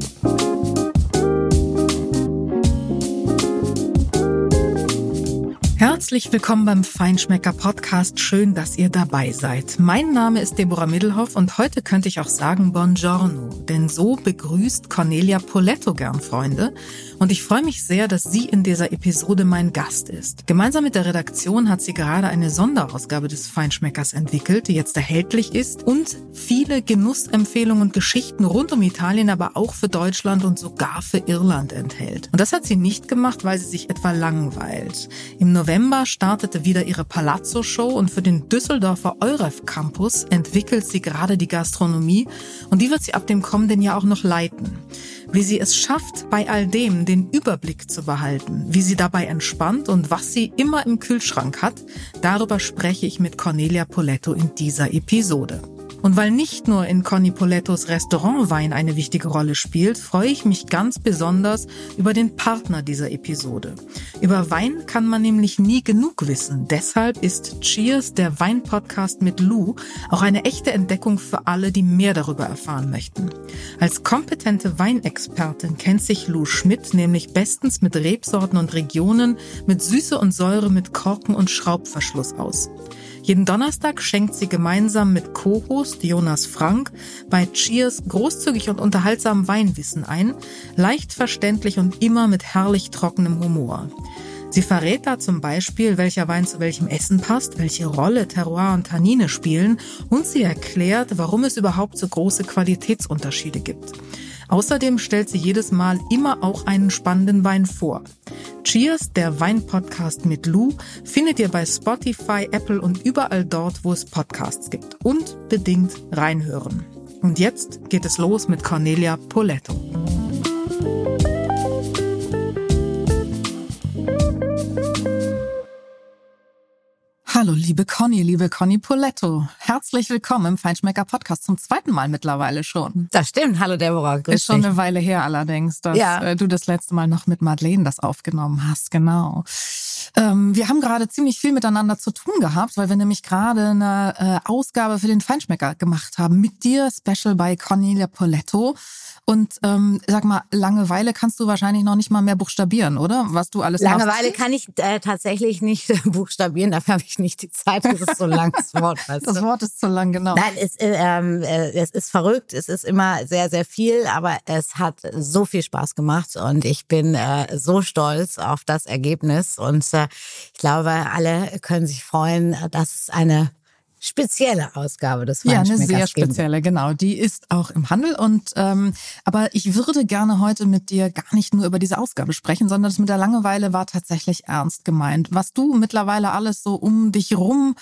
Thank you. Herzlich willkommen beim Feinschmecker Podcast. Schön, dass ihr dabei seid. Mein Name ist Deborah Middelhoff und heute könnte ich auch sagen Buongiorno, denn so begrüßt Cornelia Poletto gern Freunde. Und ich freue mich sehr, dass sie in dieser Episode mein Gast ist. Gemeinsam mit der Redaktion hat sie gerade eine Sonderausgabe des Feinschmeckers entwickelt, die jetzt erhältlich ist und viele Genussempfehlungen und Geschichten rund um Italien, aber auch für Deutschland und sogar für Irland enthält. Und das hat sie nicht gemacht, weil sie sich etwa langweilt. Im November startete wieder ihre Palazzo-Show und für den Düsseldorfer Euref Campus entwickelt sie gerade die Gastronomie und die wird sie ab dem kommenden Jahr auch noch leiten. Wie sie es schafft, bei all dem den Überblick zu behalten, wie sie dabei entspannt und was sie immer im Kühlschrank hat, darüber spreche ich mit Cornelia Poletto in dieser Episode. Und weil nicht nur in Conny Polettos Restaurant Wein eine wichtige Rolle spielt, freue ich mich ganz besonders über den Partner dieser Episode. Über Wein kann man nämlich nie genug wissen. Deshalb ist Cheers, der Weinpodcast mit Lou, auch eine echte Entdeckung für alle, die mehr darüber erfahren möchten. Als kompetente Weinexpertin kennt sich Lou Schmidt nämlich bestens mit Rebsorten und Regionen, mit Süße und Säure, mit Korken und Schraubverschluss aus. Jeden Donnerstag schenkt sie gemeinsam mit Co-Host Jonas Frank bei Cheers großzügig und unterhaltsam Weinwissen ein, leicht verständlich und immer mit herrlich trockenem Humor. Sie verrät da zum Beispiel, welcher Wein zu welchem Essen passt, welche Rolle Terroir und Tannine spielen und sie erklärt, warum es überhaupt so große Qualitätsunterschiede gibt. Außerdem stellt sie jedes Mal immer auch einen spannenden Wein vor. Cheers, der Weinpodcast mit Lou, findet ihr bei Spotify, Apple und überall dort, wo es Podcasts gibt. Und bedingt reinhören. Und jetzt geht es los mit Cornelia Poletto. Hallo, liebe Conny, liebe Conny Poletto. Herzlich willkommen im Feinschmecker Podcast zum zweiten Mal mittlerweile schon. Das stimmt. Hallo, Deborah. Grüß Ist schon dich. eine Weile her allerdings, dass ja. Äh, du das letzte Mal noch mit Madeleine das aufgenommen hast. Genau. Ähm, wir haben gerade ziemlich viel miteinander zu tun gehabt, weil wir nämlich gerade eine äh, Ausgabe für den Feinschmecker gemacht haben mit dir, Special bei Cornelia Poletto. Und ähm, sag mal, Langeweile kannst du wahrscheinlich noch nicht mal mehr buchstabieren, oder? Was du alles Langeweile kann ich äh, tatsächlich nicht buchstabieren, dafür habe ich nicht die Zeit. Das ist so lang, das Wort. Weißt das Wort ist zu lang, genau. Nein, es, äh, ähm, äh, es ist verrückt, es ist immer sehr, sehr viel, aber es hat so viel Spaß gemacht und ich bin äh, so stolz auf das Ergebnis. Und äh, ich glaube, alle können sich freuen, dass es eine spezielle Ausgabe des Ja, eine sehr spezielle, genau. Die ist auch im Handel. Und ähm, aber ich würde gerne heute mit dir gar nicht nur über diese Ausgabe sprechen, sondern das mit der Langeweile war tatsächlich ernst gemeint. Was du mittlerweile alles so um dich rum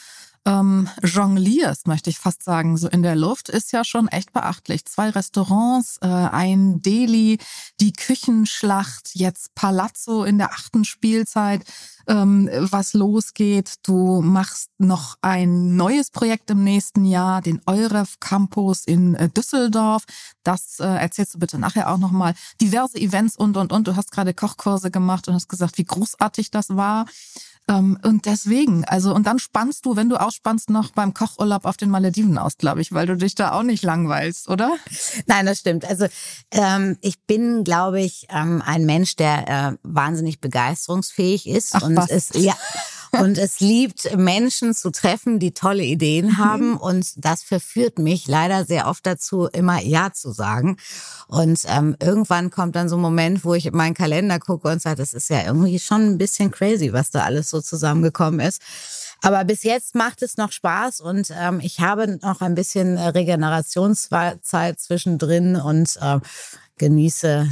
ähm, jonglierst, möchte ich fast sagen, so in der Luft, ist ja schon echt beachtlich. Zwei Restaurants, äh, ein Deli, die Küchenschlacht, jetzt Palazzo in der achten Spielzeit, ähm, was losgeht. Du machst noch ein neues Projekt im nächsten Jahr, den Euref Campus in äh, Düsseldorf. Das äh, erzählst du bitte nachher auch nochmal. Diverse Events und, und, und. Du hast gerade Kochkurse gemacht und hast gesagt, wie großartig das war. Ähm, und deswegen, also, und dann spannst du, wenn du ausspannst, noch beim Kochurlaub auf den Malediven aus, glaube ich, weil du dich da auch nicht langweilst, oder? Nein, das stimmt. Also ähm, ich bin, glaube ich, ähm, ein Mensch, der äh, wahnsinnig begeisterungsfähig ist. Ach, und was? es ja und es liebt Menschen zu treffen, die tolle Ideen mhm. haben. Und das verführt mich leider sehr oft dazu, immer Ja zu sagen. Und ähm, irgendwann kommt dann so ein Moment, wo ich in meinen Kalender gucke und sage, das ist ja irgendwie schon ein bisschen crazy, was da alles so zusammengekommen ist. Aber bis jetzt macht es noch Spaß und ähm, ich habe noch ein bisschen Regenerationszeit zwischendrin und äh, genieße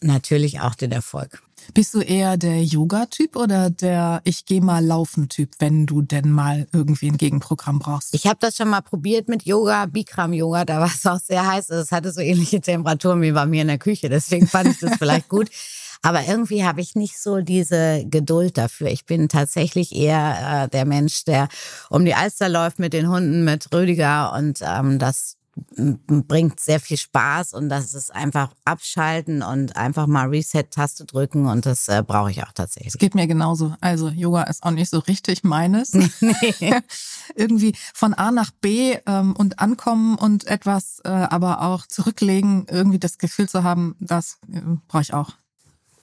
natürlich auch den Erfolg. Bist du eher der Yoga-Typ oder der Ich gehe mal laufen-Typ, wenn du denn mal irgendwie ein Gegenprogramm brauchst? Ich habe das schon mal probiert mit Yoga, Bikram-Yoga, da war es auch sehr heiß. Es hatte so ähnliche Temperaturen wie bei mir in der Küche, deswegen fand ich das vielleicht gut. Aber irgendwie habe ich nicht so diese Geduld dafür. Ich bin tatsächlich eher äh, der Mensch, der um die Alster läuft mit den Hunden, mit Rüdiger und ähm, das bringt sehr viel Spaß und das ist einfach abschalten und einfach mal Reset-Taste drücken und das äh, brauche ich auch tatsächlich. Es geht mir genauso. Also Yoga ist auch nicht so richtig meines. Nee. Irgendwie von A nach B ähm, und ankommen und etwas äh, aber auch zurücklegen, irgendwie das Gefühl zu haben, das äh, brauche ich auch.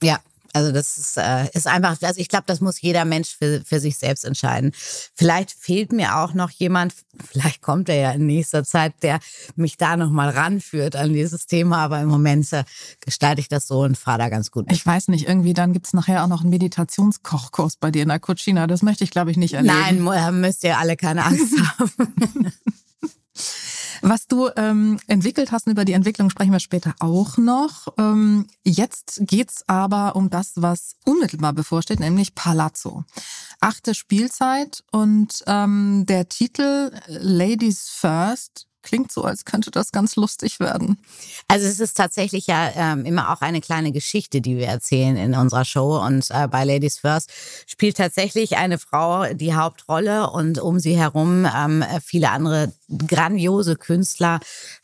Ja, also das ist, äh, ist einfach, also ich glaube, das muss jeder Mensch für, für sich selbst entscheiden. Vielleicht fehlt mir auch noch jemand, vielleicht kommt er ja in nächster Zeit, der mich da nochmal ranführt an dieses Thema, aber im Moment äh, gestalte ich das so und fahre da ganz gut. Mit. Ich weiß nicht, irgendwie dann gibt's nachher auch noch einen Meditationskochkurs bei dir in der Cucina. Das möchte ich, glaube ich, nicht erleben. Nein, müsst ihr alle keine Angst haben. Was du ähm, entwickelt hast, über die Entwicklung sprechen wir später auch noch. Ähm, jetzt geht's aber um das, was unmittelbar bevorsteht, nämlich Palazzo. Achte Spielzeit und ähm, der Titel Ladies First klingt so, als könnte das ganz lustig werden. Also es ist tatsächlich ja ähm, immer auch eine kleine Geschichte, die wir erzählen in unserer Show. Und äh, bei Ladies First spielt tatsächlich eine Frau die Hauptrolle und um sie herum ähm, viele andere grandiose Künstler,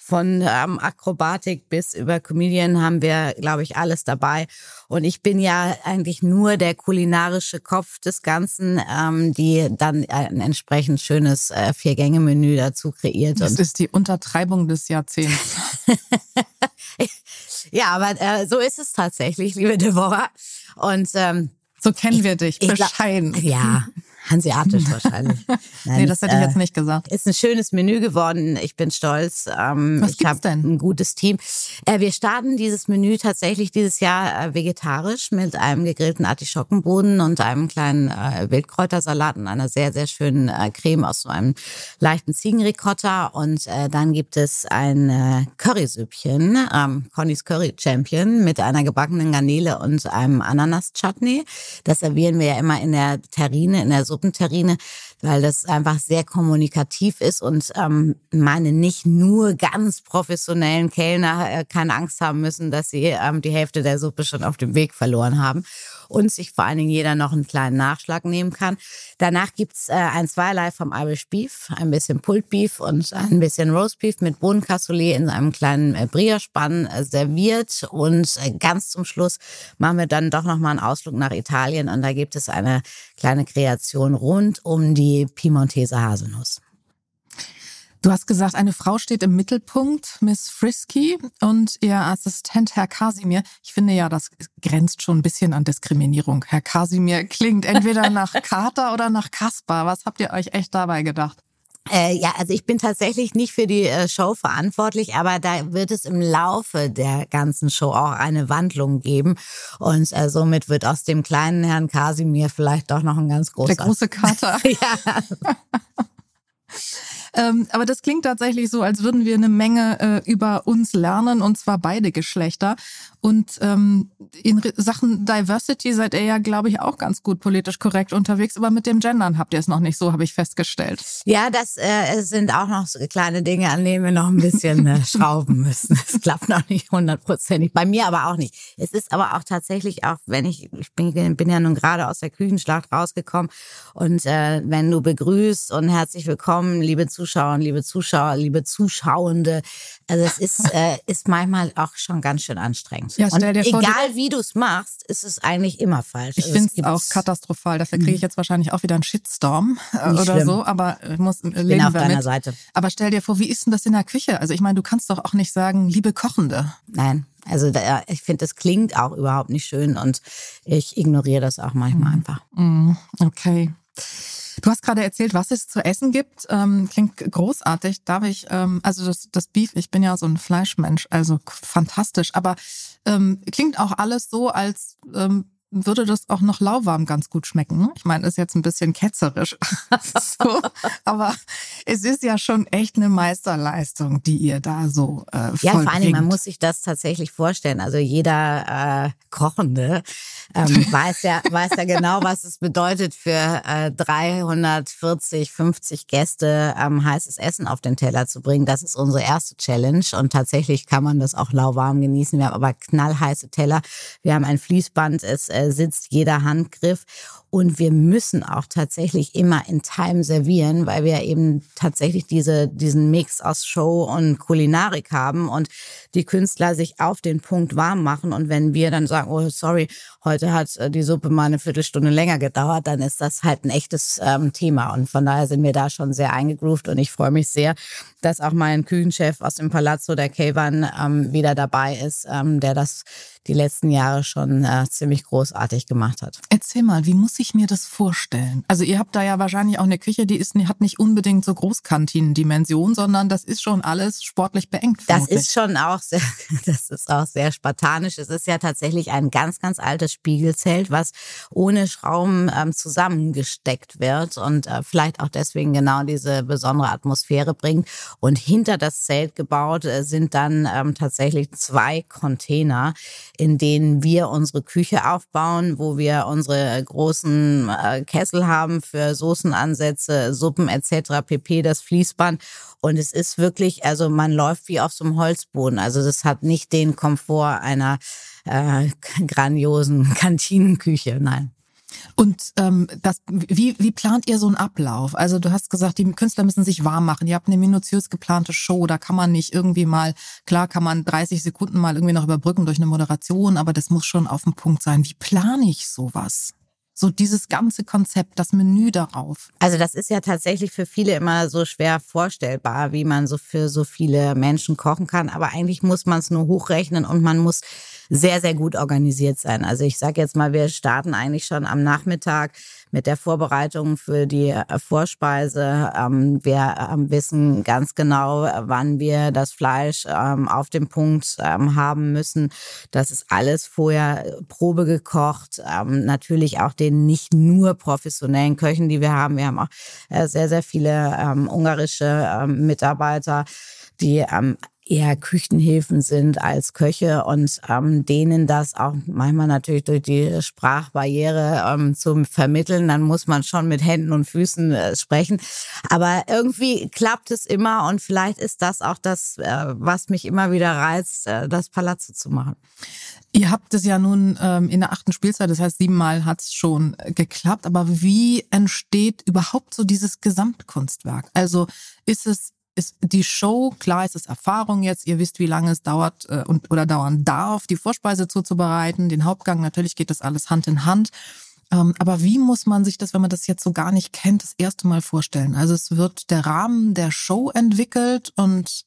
von ähm, Akrobatik bis über Comedian haben wir, glaube ich, alles dabei. Und ich bin ja eigentlich nur der kulinarische Kopf des Ganzen, ähm, die dann ein entsprechend schönes äh, Vier-Gänge-Menü dazu kreiert. Das ist die Untertreibung des Jahrzehnts. ja, aber äh, so ist es tatsächlich, liebe Deborah. Und ähm, so kennen wir dich, bescheiden. Glaub, ja, Hanseatisch wahrscheinlich. Nein, nee, das hätte ich jetzt äh, nicht gesagt. Ist ein schönes Menü geworden. Ich bin stolz. Ähm, Was ich habe ein gutes Team. Äh, wir starten dieses Menü tatsächlich dieses Jahr äh, vegetarisch mit einem gegrillten Artischockenboden und einem kleinen Wildkräutersalat und einer sehr, sehr schönen Creme aus so einem leichten Ziegenricotta. Und dann gibt es ein Currysüppchen, ähm, Connys Curry Champion mit einer gebackenen Garnele und einem Ananas-Chutney. Das servieren wir ja immer in der Terrine, in der Suppe Suppenterrine, weil das einfach sehr kommunikativ ist und ähm, meine nicht nur ganz professionellen Kellner äh, keine Angst haben müssen, dass sie ähm, die Hälfte der Suppe schon auf dem Weg verloren haben und sich vor allen Dingen jeder noch einen kleinen Nachschlag nehmen kann. Danach gibt's äh, ein Zweierlei vom Irish Beef, ein bisschen Pulled Beef und ein bisschen Roast Beef mit Bohnencassoulet in einem kleinen äh, Brioche-Spann äh, serviert. Und äh, ganz zum Schluss machen wir dann doch nochmal einen Ausflug nach Italien und da gibt es eine kleine Kreation rund um die Piemontese Haselnuss. Du hast gesagt, eine Frau steht im Mittelpunkt, Miss Frisky und ihr Assistent Herr Kasimir. Ich finde ja, das grenzt schon ein bisschen an Diskriminierung. Herr Kasimir klingt entweder nach Kater oder nach Kaspar. Was habt ihr euch echt dabei gedacht? Äh, ja, also ich bin tatsächlich nicht für die äh, Show verantwortlich, aber da wird es im Laufe der ganzen Show auch eine Wandlung geben. Und äh, somit wird aus dem kleinen Herrn Kasimir vielleicht doch noch ein ganz großer. Der große Kater. ja. Ähm, aber das klingt tatsächlich so, als würden wir eine Menge äh, über uns lernen, und zwar beide Geschlechter. Und ähm, in Sachen Diversity seid ihr ja, glaube ich, auch ganz gut politisch korrekt unterwegs, aber mit dem Gendern habt ihr es noch nicht so, habe ich festgestellt. Ja, das äh, sind auch noch so kleine Dinge, an denen wir noch ein bisschen äh, schrauben müssen. Es klappt noch nicht hundertprozentig. Bei mir aber auch nicht. Es ist aber auch tatsächlich auch, wenn ich, ich bin, bin ja nun gerade aus der Küchenschlacht rausgekommen und äh, wenn du begrüßt und herzlich willkommen, liebe Zuschauer, liebe Zuschauer, liebe Zuschauende, also es ist, äh, ist manchmal auch schon ganz schön anstrengend. Ja, stell dir vor, egal wie du es machst, ist es eigentlich immer falsch. Ich also finde es auch katastrophal. Dafür kriege ich mhm. jetzt wahrscheinlich auch wieder einen Shitstorm äh, oder schlimm. so. Aber ich muss ich bin auf deiner mit. Seite. Aber stell dir vor, wie ist denn das in der Küche? Also ich meine, du kannst doch auch nicht sagen, liebe Kochende. Nein. Also da, ich finde, das klingt auch überhaupt nicht schön und ich ignoriere das auch manchmal mhm. einfach. Mhm. Okay. Du hast gerade erzählt, was es zu essen gibt. Ähm, klingt großartig. Darf ich, ähm, also das, das Beef, ich bin ja so ein Fleischmensch, also fantastisch. Aber ähm, klingt auch alles so, als ähm, würde das auch noch lauwarm ganz gut schmecken. Ich meine, ist jetzt ein bisschen ketzerisch, so, aber es ist ja schon echt eine Meisterleistung, die ihr da so äh, Ja, vor Dingen, man muss sich das tatsächlich vorstellen. Also jeder äh, Kochende ähm, weiß ja weiß ja genau, was es bedeutet für äh, 340, 50 Gäste ähm, heißes Essen auf den Teller zu bringen. Das ist unsere erste Challenge und tatsächlich kann man das auch lauwarm genießen. Wir haben aber knallheiße Teller. Wir haben ein Fließband, es äh, sitzt, jeder Handgriff. Und wir müssen auch tatsächlich immer in Time servieren, weil wir eben tatsächlich diese, diesen Mix aus Show und Kulinarik haben und die Künstler sich auf den Punkt warm machen. Und wenn wir dann sagen, oh, sorry, heute hat äh, die Suppe mal eine Viertelstunde länger gedauert, dann ist das halt ein echtes ähm, Thema. Und von daher sind wir da schon sehr eingegroovt und ich freue mich sehr, dass auch mein Küchenchef aus dem Palazzo, der Kevan, ähm, wieder dabei ist, ähm, der das die letzten Jahre schon äh, ziemlich großartig gemacht hat. Erzähl mal, wie muss ich mir das vorstellen? Also ihr habt da ja wahrscheinlich auch eine Küche, die ist, hat nicht unbedingt so Großkantinendimension, sondern das ist schon alles sportlich beengt. Vermutlich. Das ist schon auch sehr, das ist auch sehr spartanisch. Es ist ja tatsächlich ein ganz, ganz altes Spiegelzelt, was ohne Schrauben ähm, zusammengesteckt wird und äh, vielleicht auch deswegen genau diese besondere Atmosphäre bringt. Und hinter das Zelt gebaut äh, sind dann ähm, tatsächlich zwei Container, in denen wir unsere Küche aufbauen, wo wir unsere großen äh, Kessel haben für Soßenansätze, Suppen etc. pp, das Fließband. Und es ist wirklich, also man läuft wie auf so einem Holzboden. Also das hat nicht den Komfort einer äh, grandiosen Kantinenküche, nein. Und ähm, das, wie, wie plant ihr so einen Ablauf? Also du hast gesagt, die Künstler müssen sich warm machen. Ihr habt eine minutiös geplante Show. Da kann man nicht irgendwie mal, klar kann man 30 Sekunden mal irgendwie noch überbrücken durch eine Moderation, aber das muss schon auf dem Punkt sein. Wie plane ich sowas? So dieses ganze Konzept, das Menü darauf? Also das ist ja tatsächlich für viele immer so schwer vorstellbar, wie man so für so viele Menschen kochen kann. Aber eigentlich muss man es nur hochrechnen und man muss sehr, sehr gut organisiert sein. Also ich sage jetzt mal, wir starten eigentlich schon am Nachmittag mit der Vorbereitung für die äh, Vorspeise. Ähm, wir ähm, wissen ganz genau, wann wir das Fleisch ähm, auf dem Punkt haben müssen. Das ist alles vorher Probe gekocht. Natürlich auch den nicht nur professionellen Köchen, die wir haben. Wir haben auch äh, sehr, sehr viele ungarische Mitarbeiter, die eher Küchenhilfen sind als Köche und ähm, denen das auch manchmal natürlich durch die Sprachbarriere ähm, zu vermitteln, dann muss man schon mit Händen und Füßen äh, sprechen. Aber irgendwie klappt es immer und vielleicht ist das auch das, äh, was mich immer wieder reizt, äh, das Palazzo zu machen. Ihr habt es ja nun ähm, in der achten Spielzeit, das heißt siebenmal hat es schon geklappt. Aber wie entsteht überhaupt so dieses Gesamtkunstwerk? Also ist es ist die Show, klar ist es Erfahrung jetzt, ihr wisst, wie lange es dauert äh, und, oder dauern darf, die Vorspeise zuzubereiten, den Hauptgang, natürlich geht das alles Hand in Hand. Ähm, aber wie muss man sich das, wenn man das jetzt so gar nicht kennt, das erste Mal vorstellen? Also es wird der Rahmen der Show entwickelt und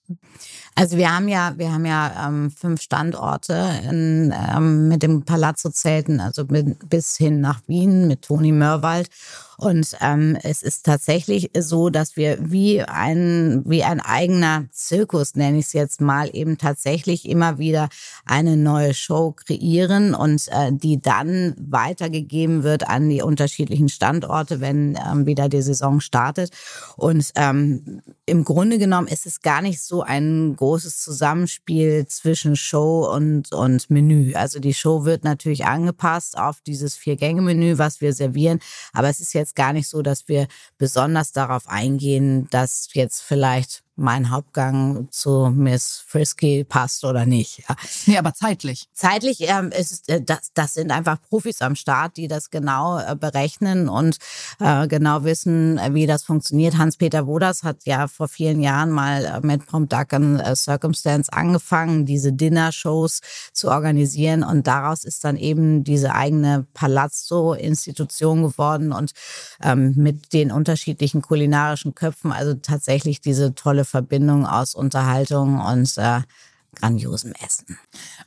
also wir haben ja, wir haben ja ähm, fünf Standorte in, ähm, mit dem Palazzo-Zelten, also mit, bis hin nach Wien mit Toni Mörwald. Und ähm, es ist tatsächlich so, dass wir wie ein, wie ein eigener Zirkus, nenne ich es jetzt mal, eben tatsächlich immer wieder eine neue Show kreieren und äh, die dann weitergegeben wird an die unterschiedlichen Standorte, wenn ähm, wieder die Saison startet. Und ähm, im Grunde genommen ist es gar nicht so ein großes Zusammenspiel zwischen Show und, und Menü. Also die Show wird natürlich angepasst auf dieses Vier-Gänge-Menü, was wir servieren. Aber es ist jetzt gar nicht so, dass wir besonders darauf eingehen, dass jetzt vielleicht mein Hauptgang zu Miss Frisky passt oder nicht. Ja. Nee, aber zeitlich. Zeitlich ähm, ist äh, das, das sind einfach Profis am Start, die das genau äh, berechnen und äh, genau wissen, äh, wie das funktioniert. Hans-Peter Woders hat ja vor vielen Jahren mal äh, mit Prompt Duck and Circumstance angefangen, diese Dinner-Shows zu organisieren und daraus ist dann eben diese eigene Palazzo-Institution geworden und ähm, mit den unterschiedlichen kulinarischen Köpfen, also tatsächlich diese tolle Verbindung aus Unterhaltung und äh, grandiosem Essen.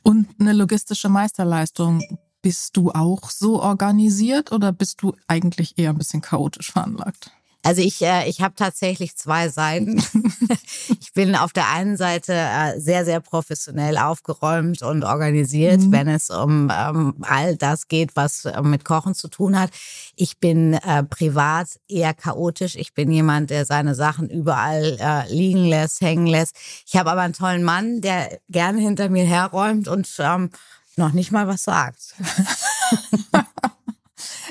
Und eine logistische Meisterleistung. Bist du auch so organisiert oder bist du eigentlich eher ein bisschen chaotisch veranlagt? Also ich, äh, ich habe tatsächlich zwei Seiten. ich bin auf der einen Seite äh, sehr, sehr professionell aufgeräumt und organisiert, mhm. wenn es um ähm, all das geht, was äh, mit Kochen zu tun hat. Ich bin äh, privat eher chaotisch. Ich bin jemand, der seine Sachen überall äh, liegen lässt, hängen lässt. Ich habe aber einen tollen Mann, der gerne hinter mir herräumt und ähm, noch nicht mal was sagt.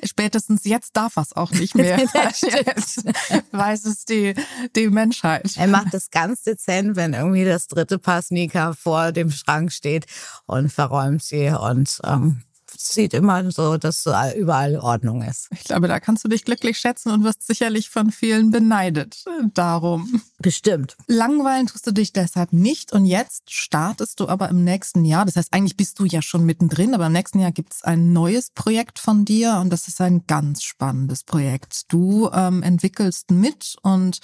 spätestens jetzt darf es auch nicht mehr. jetzt weiß es die, die Menschheit. Er macht es ganz dezent, wenn irgendwie das dritte Paar Sneaker vor dem Schrank steht und verräumt sie und ähm, sieht immer so, dass überall Ordnung ist. Ich glaube, da kannst du dich glücklich schätzen und wirst sicherlich von vielen beneidet. Darum. Bestimmt. Langweilen tust du dich deshalb nicht und jetzt startest du aber im nächsten Jahr. Das heißt, eigentlich bist du ja schon mittendrin, aber im nächsten Jahr gibt es ein neues Projekt von dir und das ist ein ganz spannendes Projekt. Du ähm, entwickelst mit und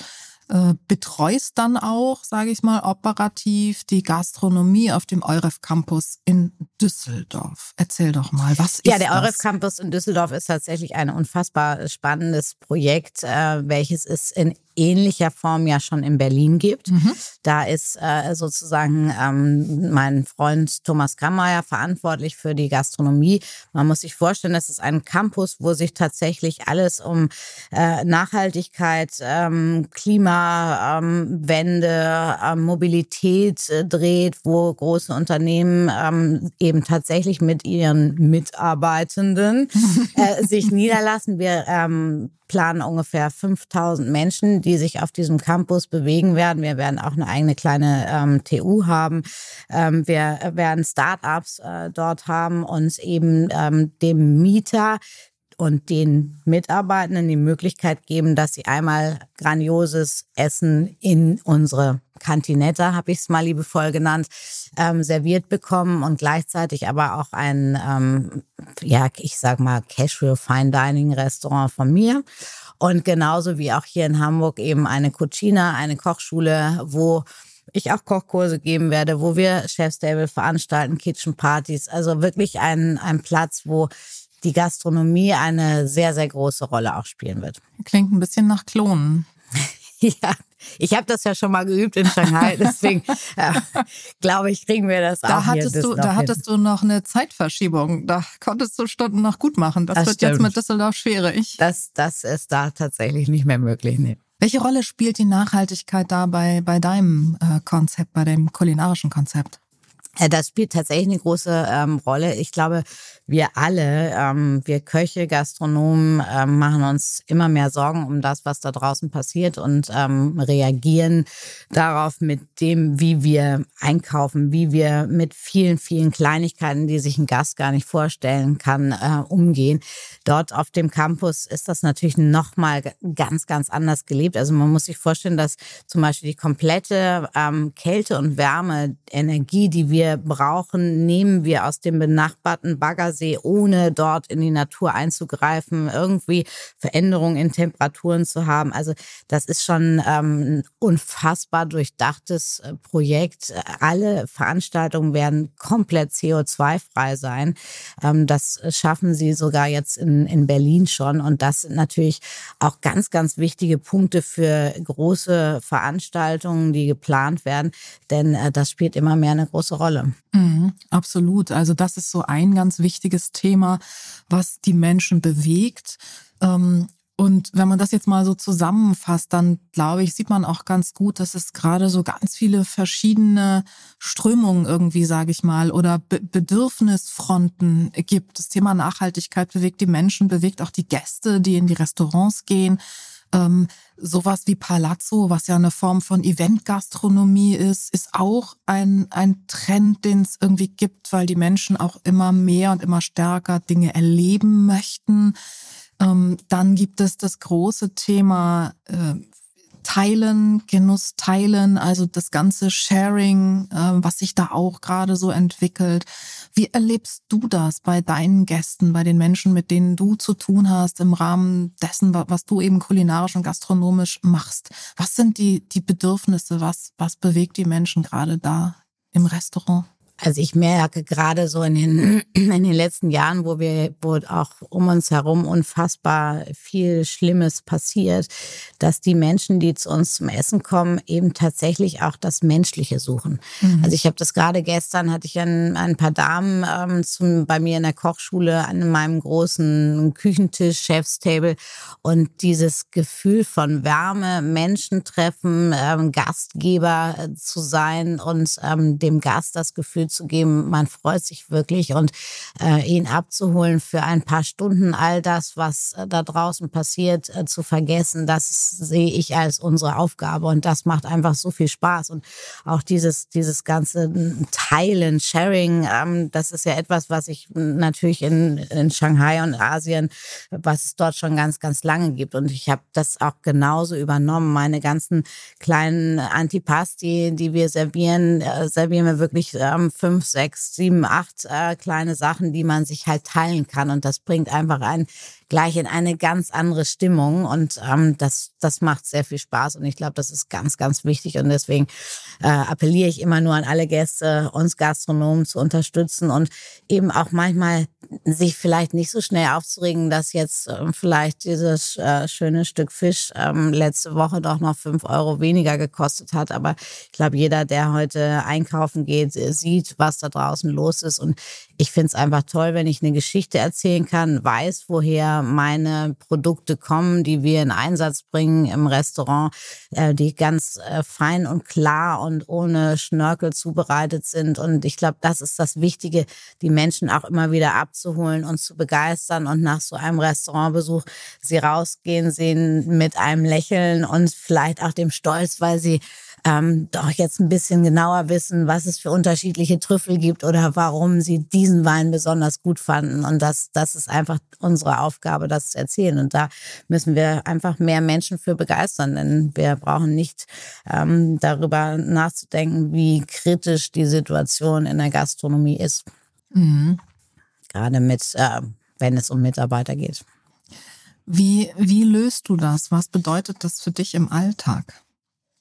äh, betreust dann auch, sage ich mal, operativ die Gastronomie auf dem Euref Campus in Düsseldorf. Erzähl doch mal, was ist Ja, der das? Euref Campus in Düsseldorf ist tatsächlich ein unfassbar spannendes Projekt, äh, welches es in ähnlicher Form ja schon in Berlin gibt. Mhm. Da ist äh, sozusagen ähm, mein Freund Thomas Grammeier verantwortlich für die Gastronomie. Man muss sich vorstellen, das ist ein Campus, wo sich tatsächlich alles um äh, Nachhaltigkeit, ähm, Klimawende, Mobilität dreht, wo große Unternehmen ähm, eben tatsächlich mit ihren Mitarbeitenden äh, sich niederlassen. Wir ähm, planen ungefähr 5000 Menschen, die sich auf diesem Campus bewegen werden. Wir werden auch eine eigene kleine ähm, TU haben. Ähm, wir werden Startups äh, dort haben und eben ähm, dem Mieter und den Mitarbeitenden die Möglichkeit geben, dass sie einmal grandioses Essen in unsere Cantinetta, habe ich es mal liebevoll genannt, ähm, serviert bekommen und gleichzeitig aber auch ein, ähm, ja, ich sag mal, Casual Fine Dining Restaurant von mir. Und genauso wie auch hier in Hamburg eben eine Cucina, eine Kochschule, wo ich auch Kochkurse geben werde, wo wir Chefstable veranstalten, Kitchen Partys. Also wirklich ein, ein Platz, wo die Gastronomie eine sehr, sehr große Rolle auch spielen wird. Klingt ein bisschen nach Klonen. ja, ich habe das ja schon mal geübt in Shanghai, deswegen äh, glaube ich, kriegen wir das da auch hattest hier du, Da hattest du noch eine Zeitverschiebung. Da konntest du Stunden noch gut machen. Das, das wird stimmt. jetzt mit Düsseldorf schwierig. Das, das ist da tatsächlich nicht mehr möglich. Nee. Welche Rolle spielt die Nachhaltigkeit da bei, bei deinem äh, Konzept, bei dem kulinarischen Konzept? Das spielt tatsächlich eine große ähm, Rolle. Ich glaube, wir alle, ähm, wir Köche, Gastronomen, ähm, machen uns immer mehr Sorgen um das, was da draußen passiert und ähm, reagieren darauf mit dem, wie wir einkaufen, wie wir mit vielen, vielen Kleinigkeiten, die sich ein Gast gar nicht vorstellen kann, äh, umgehen. Dort auf dem Campus ist das natürlich nochmal ganz, ganz anders gelebt. Also man muss sich vorstellen, dass zum Beispiel die komplette ähm, Kälte und Wärme, Energie, die wir brauchen, nehmen wir aus dem benachbarten Baggersee, ohne dort in die Natur einzugreifen, irgendwie Veränderungen in Temperaturen zu haben. Also das ist schon ähm, ein unfassbar durchdachtes äh, Projekt. Alle Veranstaltungen werden komplett CO2-frei sein. Ähm, das schaffen sie sogar jetzt in, in Berlin schon. Und das sind natürlich auch ganz, ganz wichtige Punkte für große Veranstaltungen, die geplant werden. Denn äh, das spielt immer mehr eine große Rolle. Mhm, absolut. Also das ist so ein ganz wichtiges Thema, was die Menschen bewegt. Ähm, und wenn man das jetzt mal so zusammenfasst, dann glaube ich, sieht man auch ganz gut, dass es gerade so ganz viele verschiedene Strömungen irgendwie, sage ich mal, oder Be Bedürfnisfronten gibt. Das Thema Nachhaltigkeit bewegt die Menschen, bewegt auch die Gäste, die in die Restaurants gehen. Ähm, sowas wie Palazzo, was ja eine Form von Eventgastronomie ist, ist auch ein, ein Trend, den es irgendwie gibt, weil die Menschen auch immer mehr und immer stärker Dinge erleben möchten. Ähm, dann gibt es das große Thema äh, Teilen, Genuss teilen, also das ganze Sharing, äh, was sich da auch gerade so entwickelt. Wie erlebst du das bei deinen Gästen, bei den Menschen, mit denen du zu tun hast, im Rahmen dessen, was du eben kulinarisch und gastronomisch machst? Was sind die, die Bedürfnisse? Was, was bewegt die Menschen gerade da im Restaurant? Also ich merke gerade so in den, in den letzten Jahren, wo wir, wo auch um uns herum unfassbar viel Schlimmes passiert, dass die Menschen, die zu uns zum Essen kommen, eben tatsächlich auch das Menschliche suchen. Mhm. Also ich habe das gerade gestern, hatte ich ein, ein paar Damen ähm, zum, bei mir in der Kochschule an meinem großen Küchentisch, Chefstable und dieses Gefühl von Wärme, Menschen treffen, ähm, Gastgeber zu sein und ähm, dem Gast das Gefühl mitzugeben. Man freut sich wirklich und äh, ihn abzuholen für ein paar Stunden, all das, was äh, da draußen passiert, äh, zu vergessen, das sehe ich als unsere Aufgabe und das macht einfach so viel Spaß. Und auch dieses, dieses ganze Teilen, Sharing, ähm, das ist ja etwas, was ich natürlich in, in Shanghai und Asien, was es dort schon ganz, ganz lange gibt. Und ich habe das auch genauso übernommen. Meine ganzen kleinen Antipasti, die wir servieren, äh, servieren wir wirklich ähm, fünf, sechs, sieben, acht äh, kleine Sachen, die man sich halt teilen kann. Und das bringt einfach einen gleich in eine ganz andere Stimmung. Und ähm, das, das macht sehr viel Spaß. Und ich glaube, das ist ganz, ganz wichtig. Und deswegen äh, appelliere ich immer nur an alle Gäste, uns Gastronomen zu unterstützen und eben auch manchmal sich vielleicht nicht so schnell aufzuregen, dass jetzt äh, vielleicht dieses äh, schöne Stück Fisch ähm, letzte Woche doch noch fünf Euro weniger gekostet hat. Aber ich glaube, jeder, der heute einkaufen geht, sieht, was da draußen los ist. Und ich finde es einfach toll, wenn ich eine Geschichte erzählen kann, weiß, woher meine Produkte kommen, die wir in Einsatz bringen im Restaurant, äh, die ganz äh, fein und klar und ohne Schnörkel zubereitet sind. Und ich glaube, das ist das Wichtige, die Menschen auch immer wieder abzuholen und zu begeistern und nach so einem Restaurantbesuch sie rausgehen sehen mit einem Lächeln und vielleicht auch dem Stolz, weil sie ähm, doch jetzt ein bisschen genauer wissen, was es für unterschiedliche Trüffel gibt oder warum sie diesen Wein besonders gut fanden. Und das, das ist einfach unsere Aufgabe, das zu erzählen. Und da müssen wir einfach mehr Menschen für begeistern, denn wir brauchen nicht ähm, darüber nachzudenken, wie kritisch die Situation in der Gastronomie ist. Mhm. Gerade mit, äh, wenn es um Mitarbeiter geht. Wie, wie löst du das? Was bedeutet das für dich im Alltag?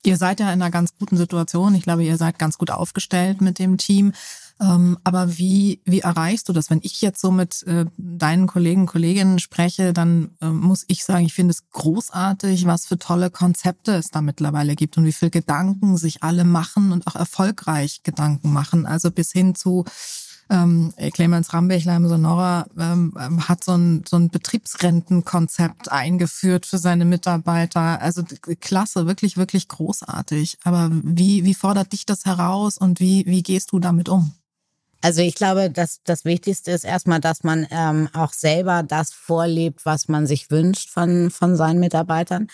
Ihr seid ja in einer ganz guten Situation. Ich glaube, ihr seid ganz gut aufgestellt mit dem Team. Ähm, aber wie, wie erreichst du das? Wenn ich jetzt so mit äh, deinen Kollegen, Kolleginnen spreche, dann äh, muss ich sagen, ich finde es großartig, was für tolle Konzepte es da mittlerweile gibt und wie viel Gedanken sich alle machen und auch erfolgreich Gedanken machen. Also bis hin zu ähm, Clemens Rambechleim Sonora ähm, ähm, hat so ein, so ein Betriebsrentenkonzept eingeführt für seine Mitarbeiter. Also klasse, wirklich, wirklich großartig. Aber wie, wie fordert dich das heraus und wie, wie gehst du damit um? Also ich glaube, dass das Wichtigste ist erstmal, dass man ähm, auch selber das vorlebt, was man sich wünscht von, von seinen Mitarbeitern.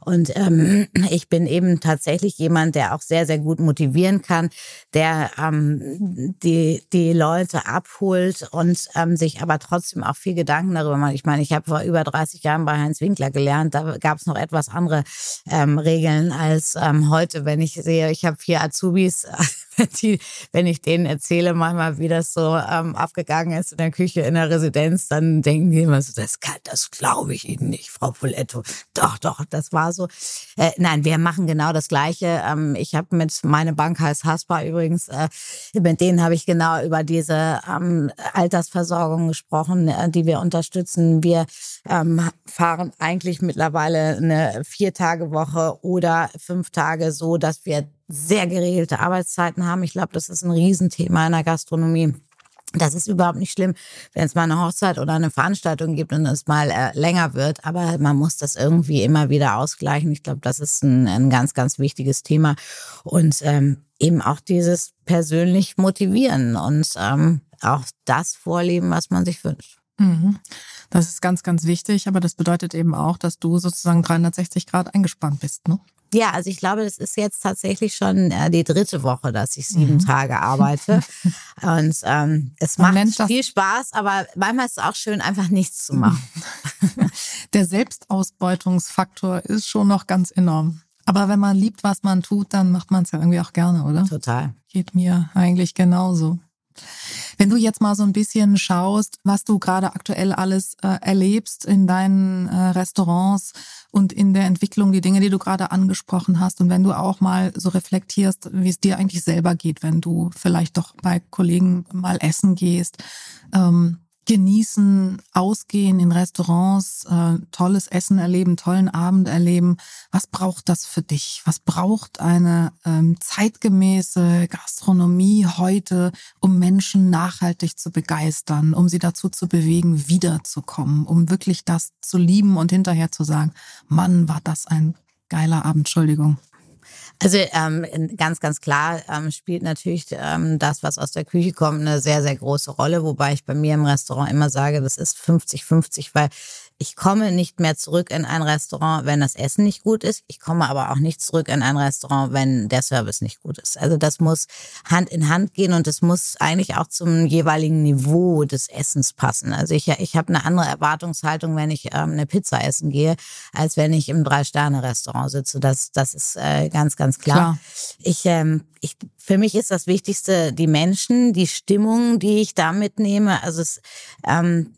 Und ähm, ich bin eben tatsächlich jemand, der auch sehr, sehr gut motivieren kann, der ähm, die, die Leute abholt und ähm, sich aber trotzdem auch viel Gedanken darüber macht. Ich meine, ich habe vor über 30 Jahren bei Heinz Winkler gelernt, da gab es noch etwas andere ähm, Regeln als ähm, heute, wenn ich sehe, ich habe vier Azubis die, wenn ich denen erzähle, manchmal, wie das so ähm, abgegangen ist in der Küche in der Residenz, dann denken die immer so, das kann, das glaube ich Ihnen nicht, Frau Poletto. Doch, doch, das war so. Äh, nein, wir machen genau das Gleiche. Ähm, ich habe mit meine Bank heißt Haspa übrigens, äh, mit denen habe ich genau über diese ähm, Altersversorgung gesprochen, äh, die wir unterstützen. Wir ähm, fahren eigentlich mittlerweile eine Vier-Tage-Woche oder fünf Tage so, dass wir sehr geregelte Arbeitszeiten haben. Ich glaube, das ist ein Riesenthema in der Gastronomie. Das ist überhaupt nicht schlimm, wenn es mal eine Hochzeit oder eine Veranstaltung gibt und es mal äh, länger wird. Aber man muss das irgendwie immer wieder ausgleichen. Ich glaube, das ist ein, ein ganz, ganz wichtiges Thema. Und ähm, eben auch dieses persönlich motivieren und ähm, auch das vorleben, was man sich wünscht. Mhm. Das ist ganz, ganz wichtig. Aber das bedeutet eben auch, dass du sozusagen 360 Grad eingespannt bist, ne? Ja, also ich glaube, das ist jetzt tatsächlich schon äh, die dritte Woche, dass ich sieben mhm. Tage arbeite. Und ähm, es macht viel Spaß, aber manchmal ist es auch schön, einfach nichts zu machen. Der Selbstausbeutungsfaktor ist schon noch ganz enorm. Aber wenn man liebt, was man tut, dann macht man es ja irgendwie auch gerne, oder? Total. Geht mir eigentlich genauso. Wenn du jetzt mal so ein bisschen schaust, was du gerade aktuell alles äh, erlebst in deinen äh, Restaurants und in der Entwicklung, die Dinge, die du gerade angesprochen hast, und wenn du auch mal so reflektierst, wie es dir eigentlich selber geht, wenn du vielleicht doch bei Kollegen mal essen gehst, ähm, genießen, ausgehen in Restaurants, äh, tolles Essen erleben, tollen Abend erleben. Was braucht das für dich? Was braucht eine ähm, zeitgemäße Gastronomie heute, um Menschen nachhaltig zu begeistern, um sie dazu zu bewegen, wiederzukommen, um wirklich das zu lieben und hinterher zu sagen, Mann, war das ein geiler Abend, Entschuldigung. Also ähm, ganz, ganz klar ähm, spielt natürlich ähm, das, was aus der Küche kommt, eine sehr, sehr große Rolle. Wobei ich bei mir im Restaurant immer sage, das ist 50-50, weil ich komme nicht mehr zurück in ein Restaurant, wenn das Essen nicht gut ist. Ich komme aber auch nicht zurück in ein Restaurant, wenn der Service nicht gut ist. Also das muss Hand in Hand gehen und es muss eigentlich auch zum jeweiligen Niveau des Essens passen. Also ich, ich habe eine andere Erwartungshaltung, wenn ich ähm, eine Pizza essen gehe, als wenn ich im Drei-Sterne-Restaurant sitze. Das, das ist äh, ganz, ganz klar. klar. Ich, ähm, ich, für mich ist das Wichtigste die Menschen, die Stimmung, die ich da mitnehme. Also es, ähm,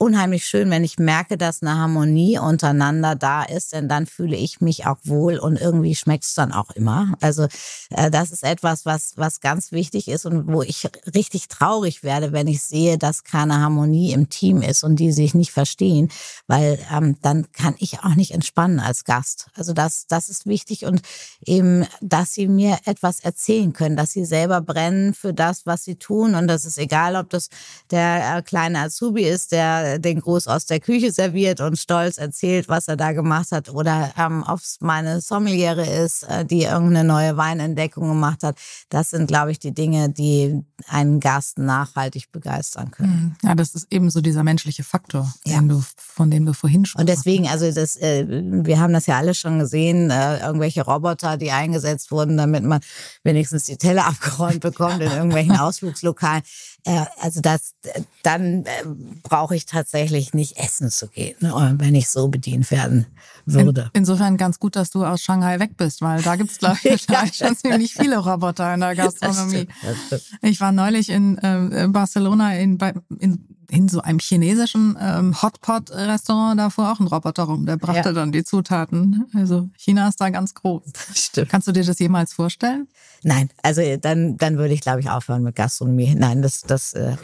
unheimlich schön, wenn ich merke, dass eine Harmonie untereinander da ist, denn dann fühle ich mich auch wohl und irgendwie schmeckt es dann auch immer. Also äh, das ist etwas, was, was ganz wichtig ist und wo ich richtig traurig werde, wenn ich sehe, dass keine Harmonie im Team ist und die sich nicht verstehen, weil ähm, dann kann ich auch nicht entspannen als Gast. Also das, das ist wichtig und eben, dass sie mir etwas erzählen können, dass sie selber brennen für das, was sie tun und das ist egal, ob das der äh, kleine Azubi ist, der den Gruß aus der Küche serviert und stolz erzählt, was er da gemacht hat. Oder ähm, ob es meine Sommeliere ist, äh, die irgendeine neue Weinentdeckung gemacht hat. Das sind, glaube ich, die Dinge, die einen Gast nachhaltig begeistern können. Mhm. Ja, das ist eben so dieser menschliche Faktor, ja. du, von dem du vorhin schon. Und deswegen, also das, äh, wir haben das ja alle schon gesehen, äh, irgendwelche Roboter, die eingesetzt wurden, damit man wenigstens die Teller abgeräumt bekommt in irgendwelchen Ausflugslokalen. Äh, also das, dann äh, brauche ich tatsächlich nicht essen zu gehen, ne, wenn ich so bedient werden würde. In, insofern ganz gut, dass du aus Shanghai weg bist, weil da gibt es, glaube ich, ja, schon ziemlich viele Roboter in der Gastronomie. Das stimmt, das stimmt. Ich war neulich in äh, Barcelona in, in in so einem chinesischen ähm, Hotpot-Restaurant, da fuhr auch ein Roboter rum, der brachte ja. dann die Zutaten. Also China ist da ganz groß. Stimmt. Kannst du dir das jemals vorstellen? Nein, also dann, dann würde ich, glaube ich, aufhören mit Gastronomie. Nein, das, das äh,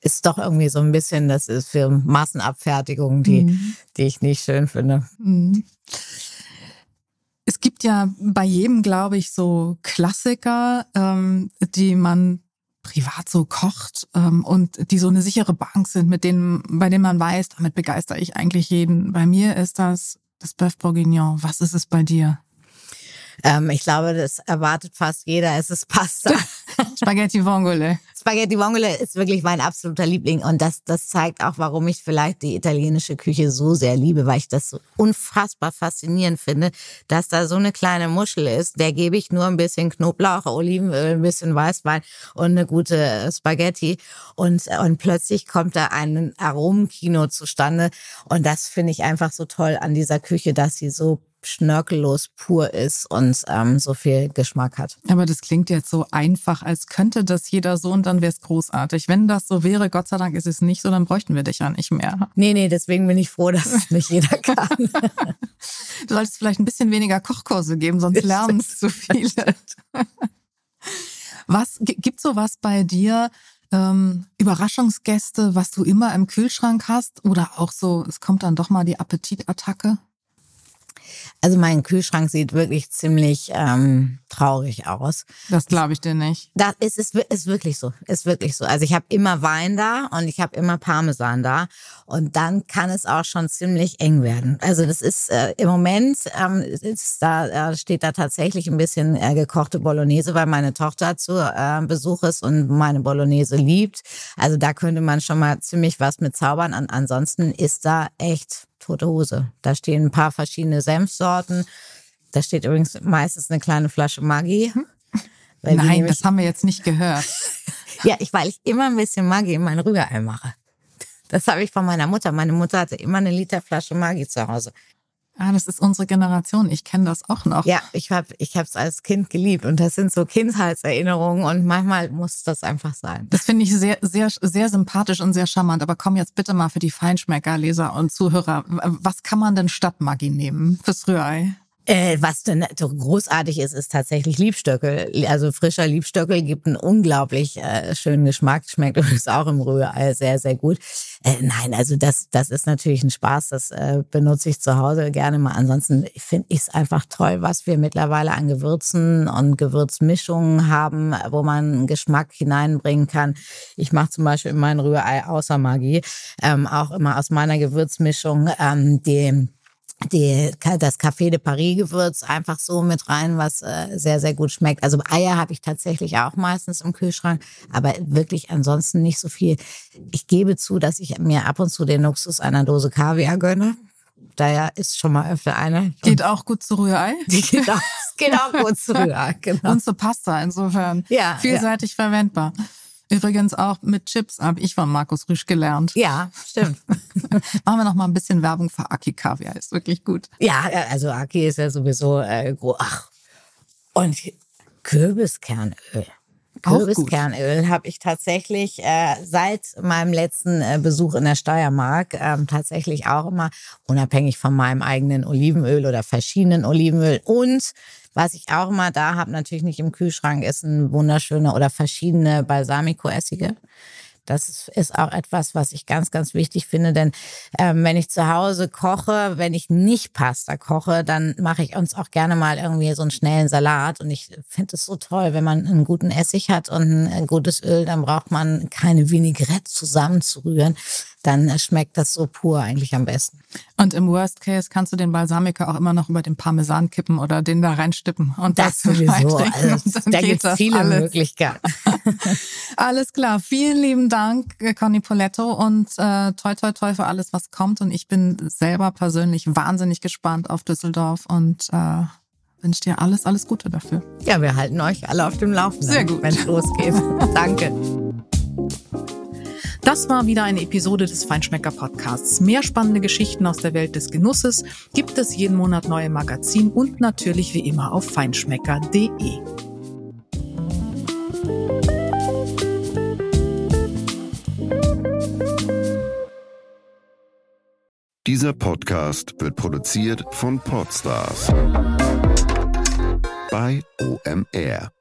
ist doch irgendwie so ein bisschen, das ist für Massenabfertigung, die, mhm. die ich nicht schön finde. Mhm. Es gibt ja bei jedem, glaube ich, so Klassiker, ähm, die man privat so kocht ähm, und die so eine sichere Bank sind, mit denen, bei denen man weiß, damit begeistere ich eigentlich jeden. Bei mir ist das das Bœuf Bourguignon. Was ist es bei dir? Ähm, ich glaube, das erwartet fast jeder. Es ist Pasta. Spaghetti Vongole. Spaghetti Vongole ist wirklich mein absoluter Liebling und das, das zeigt auch, warum ich vielleicht die italienische Küche so sehr liebe, weil ich das so unfassbar faszinierend finde, dass da so eine kleine Muschel ist. Der gebe ich nur ein bisschen Knoblauch, Olivenöl, ein bisschen Weißwein und eine gute Spaghetti und, und plötzlich kommt da ein Aromenkino zustande und das finde ich einfach so toll an dieser Küche, dass sie so schnörkellos pur ist und ähm, so viel Geschmack hat. Aber das klingt jetzt so einfach, als könnte das jeder so und dann wäre es großartig. Wenn das so wäre, Gott sei Dank ist es nicht so, dann bräuchten wir dich ja nicht mehr. Nee, nee, deswegen bin ich froh, dass es nicht jeder kann. du solltest vielleicht ein bisschen weniger Kochkurse geben, sonst lernen es zu viele. was gibt so was bei dir? Ähm, Überraschungsgäste, was du immer im Kühlschrank hast oder auch so, es kommt dann doch mal die Appetitattacke? Also mein Kühlschrank sieht wirklich ziemlich ähm, traurig aus. Das glaube ich dir nicht. Das ist, ist, ist wirklich so. Ist wirklich so. Also ich habe immer Wein da und ich habe immer Parmesan da. Und dann kann es auch schon ziemlich eng werden. Also das ist äh, im Moment ähm, ist da, äh, steht da tatsächlich ein bisschen äh, gekochte Bolognese, weil meine Tochter zu äh, Besuch ist und meine Bolognese liebt. Also da könnte man schon mal ziemlich was mit zaubern. An, ansonsten ist da echt tote Hose. Da stehen ein paar verschiedene Senfsorten. Da steht übrigens meistens eine kleine Flasche Maggi. Nein, das haben wir jetzt nicht gehört. ja, ich, weil ich immer ein bisschen Maggi in mein Rührei mache. Das habe ich von meiner Mutter. Meine Mutter hatte immer eine Liter Flasche Maggi zu Hause. Ah, das ist unsere Generation. Ich kenne das auch noch. Ja, ich habe ich es als Kind geliebt und das sind so Kindheitserinnerungen und manchmal muss das einfach sein. Das finde ich sehr sehr sehr sympathisch und sehr charmant, aber komm jetzt bitte mal für die Feinschmecker Leser und Zuhörer, was kann man denn statt Maggi nehmen fürs Rührei? Äh, was denn großartig ist, ist tatsächlich Liebstöckel. Also frischer Liebstöckel gibt einen unglaublich äh, schönen Geschmack. Schmeckt übrigens auch im Rührei sehr, sehr gut. Äh, nein, also das, das ist natürlich ein Spaß. Das äh, benutze ich zu Hause gerne mal. Ansonsten finde ich es einfach toll, was wir mittlerweile an Gewürzen und Gewürzmischungen haben, wo man Geschmack hineinbringen kann. Ich mache zum Beispiel in mein Rührei außer Magie ähm, auch immer aus meiner Gewürzmischung ähm, die die, das Café de Paris Gewürz einfach so mit rein, was äh, sehr, sehr gut schmeckt. Also Eier habe ich tatsächlich auch meistens im Kühlschrank, aber wirklich ansonsten nicht so viel. Ich gebe zu, dass ich mir ab und zu den Luxus einer Dose Kaviar gönne. Daher ist schon mal öfter eine. Geht auch gut zu Rührei. Die geht auch, geht auch gut zu Rührei, genau. Und zu Pasta, insofern Ja, vielseitig verwendbar. Übrigens auch mit Chips habe ich von Markus Rüsch gelernt. Ja, stimmt. Machen wir noch mal ein bisschen Werbung für Aki Kaviar, ist wirklich gut. Ja, also Aki ist ja sowieso äh, groß. Ach, und Kürbiskernöl. Kürbiskernöl habe ich tatsächlich äh, seit meinem letzten äh, Besuch in der Steiermark ähm, tatsächlich auch immer unabhängig von meinem eigenen Olivenöl oder verschiedenen Olivenöl. Und was ich auch immer da habe, natürlich nicht im Kühlschrank, ist ein wunderschöner oder verschiedene Balsamico-Essige. Das ist- auch etwas, was ich ganz, ganz wichtig finde, denn ähm, wenn ich zu Hause koche, wenn ich nicht Pasta koche, dann mache ich uns auch gerne mal irgendwie so einen schnellen Salat und ich finde es so toll, wenn man einen guten Essig hat und ein, ein gutes Öl, dann braucht man keine Vinaigrette zusammenzurühren, dann schmeckt das so pur eigentlich am besten. Und im Worst Case kannst du den Balsamico auch immer noch über den Parmesan kippen oder den da reinstippen und Das dazu sowieso, also, da gibt es das viele alles. Möglichkeiten. Alles klar. Vielen lieben Dank, äh, Conny Poletto und äh, toi toi toi für alles, was kommt. Und ich bin selber persönlich wahnsinnig gespannt auf Düsseldorf und äh, wünsche dir alles, alles Gute dafür. Ja, wir halten euch alle auf dem Laufenden, Sehr gut. wenn es losgeht. Danke. Das war wieder eine Episode des Feinschmecker Podcasts. Mehr spannende Geschichten aus der Welt des Genusses gibt es jeden Monat neu im Magazin und natürlich wie immer auf feinschmecker.de. Dieser Podcast wird produziert von Podstars bei OMR.